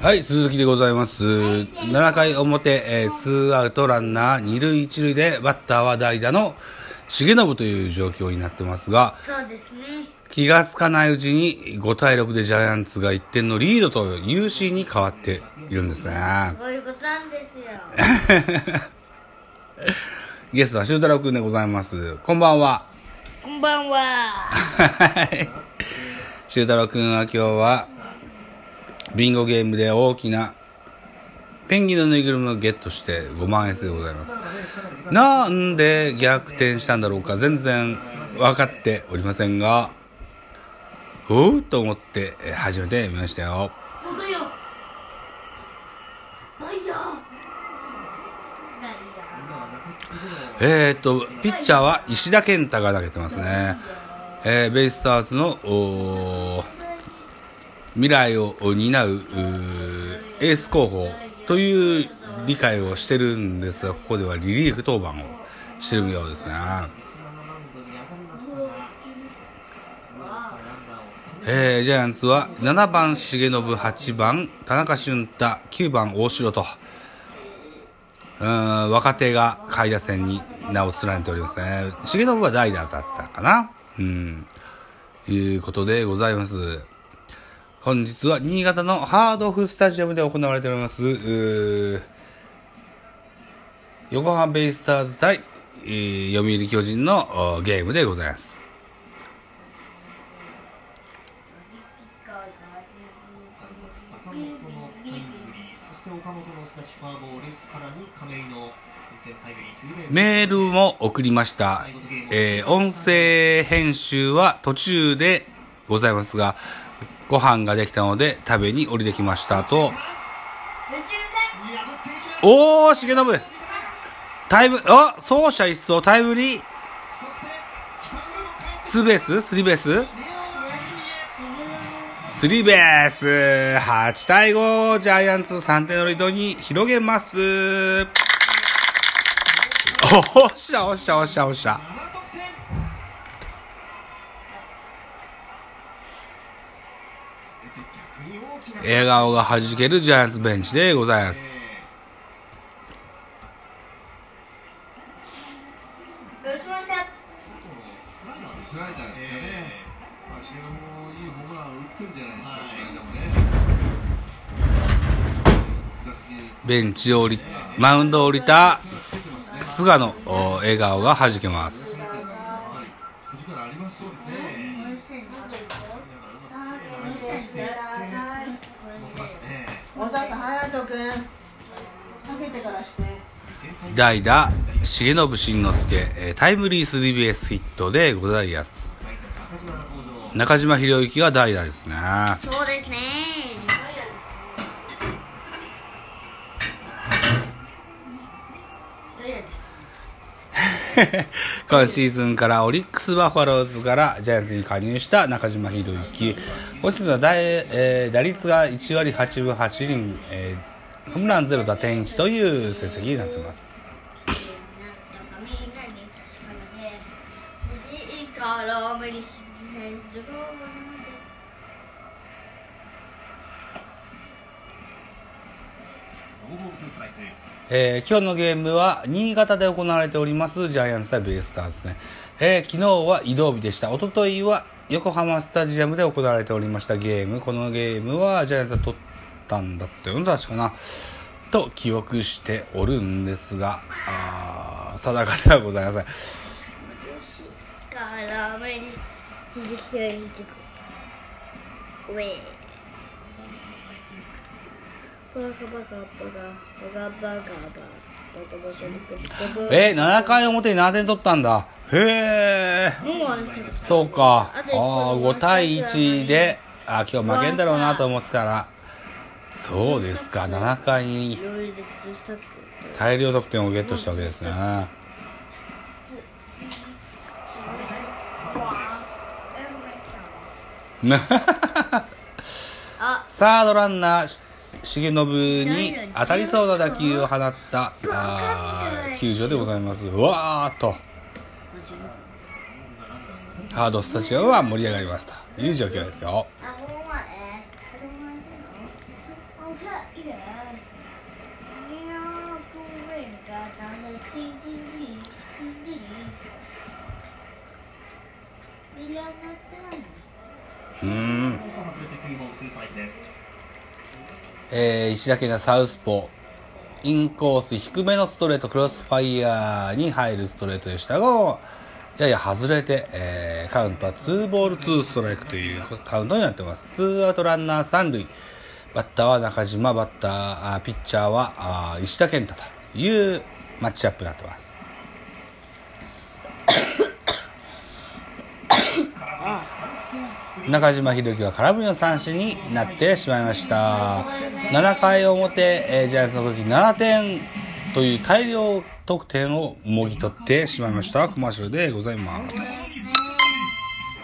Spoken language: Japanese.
はい、鈴木でございます。7回表、えー、ツーアウトランナー二塁一塁で、バッターは代打の重信という状況になってますが、そうですね。気がつかないうちに5対6でジャイアンツが1点のリードという優勢に変わっているんですね。そういうことなんですよ。ゲストは修太郎くんでございます。こんばんは。こんばんは。はい。修太郎くんは今日は、ビンゴゲームで大きなペンギンのぬいぐるみをゲットして5万円でございます。なんで逆転したんだろうか全然分かっておりませんが、おうと思ってえー始めてみましたよ。えー、っと、ピッチャーは石田健太が投げてますね。えーベイスターズのおー未来を担ううエース候補という理解をしてるんですが、ここではリリーフ登板をしてるようですね。えージャイアンツは7番重信、8番田中俊太、9番大城と、うん若手が下位打線に名を連ねておりますね。重信は代打だったかなうん。いうことでございます。本日は新潟のハードオフスタジアムで行われております、横浜ベイスターズ対、えー読売巨人のおゲームでございます。メールも送りました。えー音声編集は途中でございますが、ご飯ができたので食べに降りてきましたと、おー、重信。タイム、あ走者一掃。タイムリー。ツーベース？スリーベース？スリーベース !8 対5、ジャイアンツ3点のリードに広げます。おっしゃおっしゃおっしゃおっしゃ。笑顔がはじけるジャイアンツベンチでございます。ベンチを降り、マウンドを降りた菅野、笑顔がはじけます。ざわざ隼人君下げてからして代打、重信慎之介、えータイムリースリーベースヒットでございます。中島博之が代打ですね。そうですね。ダイヤです 今シーズンからオリックス・バファローズからジャイアンツに加入した中島宏之。今シーズンは、えー打率が1割8分8厘、えーホームラン0打点1という成績になっています。えー今日のゲームは新潟で行われておりますジャイアンツ対ベイスターズね、えー昨日は移動日でした。一昨日は横浜スタジアムで行われておりましたゲーム。このゲームはジャイアンツが取ったんだったよな確かな。と記憶しておるんですがあ定かではございません。から無理して自分ウェイバカバカバカバカバカバカバカバカバカえー、7回表に何点取ったんだへえそうかああ5対1であ今日負けんだろうなと思ってたらそうですか7回に大量得点をゲットしたわけですね。サードランナー、重信に当たりそうな打球を放ったあ球場でございます。うわーっと。ハードスタジアムは盛り上がりますという状況ですよ。う前他一人，你要不为个当的亲亲亲亲亲，你俩那的。うん。えー、石田健がサウスポー、インコース低めのストレート、クロスファイヤーに入るストレートでしたが、やや外れて、えー、カウントは2ボール2ストライクというカウントになってます。2アウトランナー3塁。バッターは中島、バッター、あピッチャーはあ石田健太というマッチアップになってます。中島博之は空振りの三振になってしまいました。7回表、えージャイアンツの時7点という大量得点をもぎ取ってしまいました。コマーシャルでございます。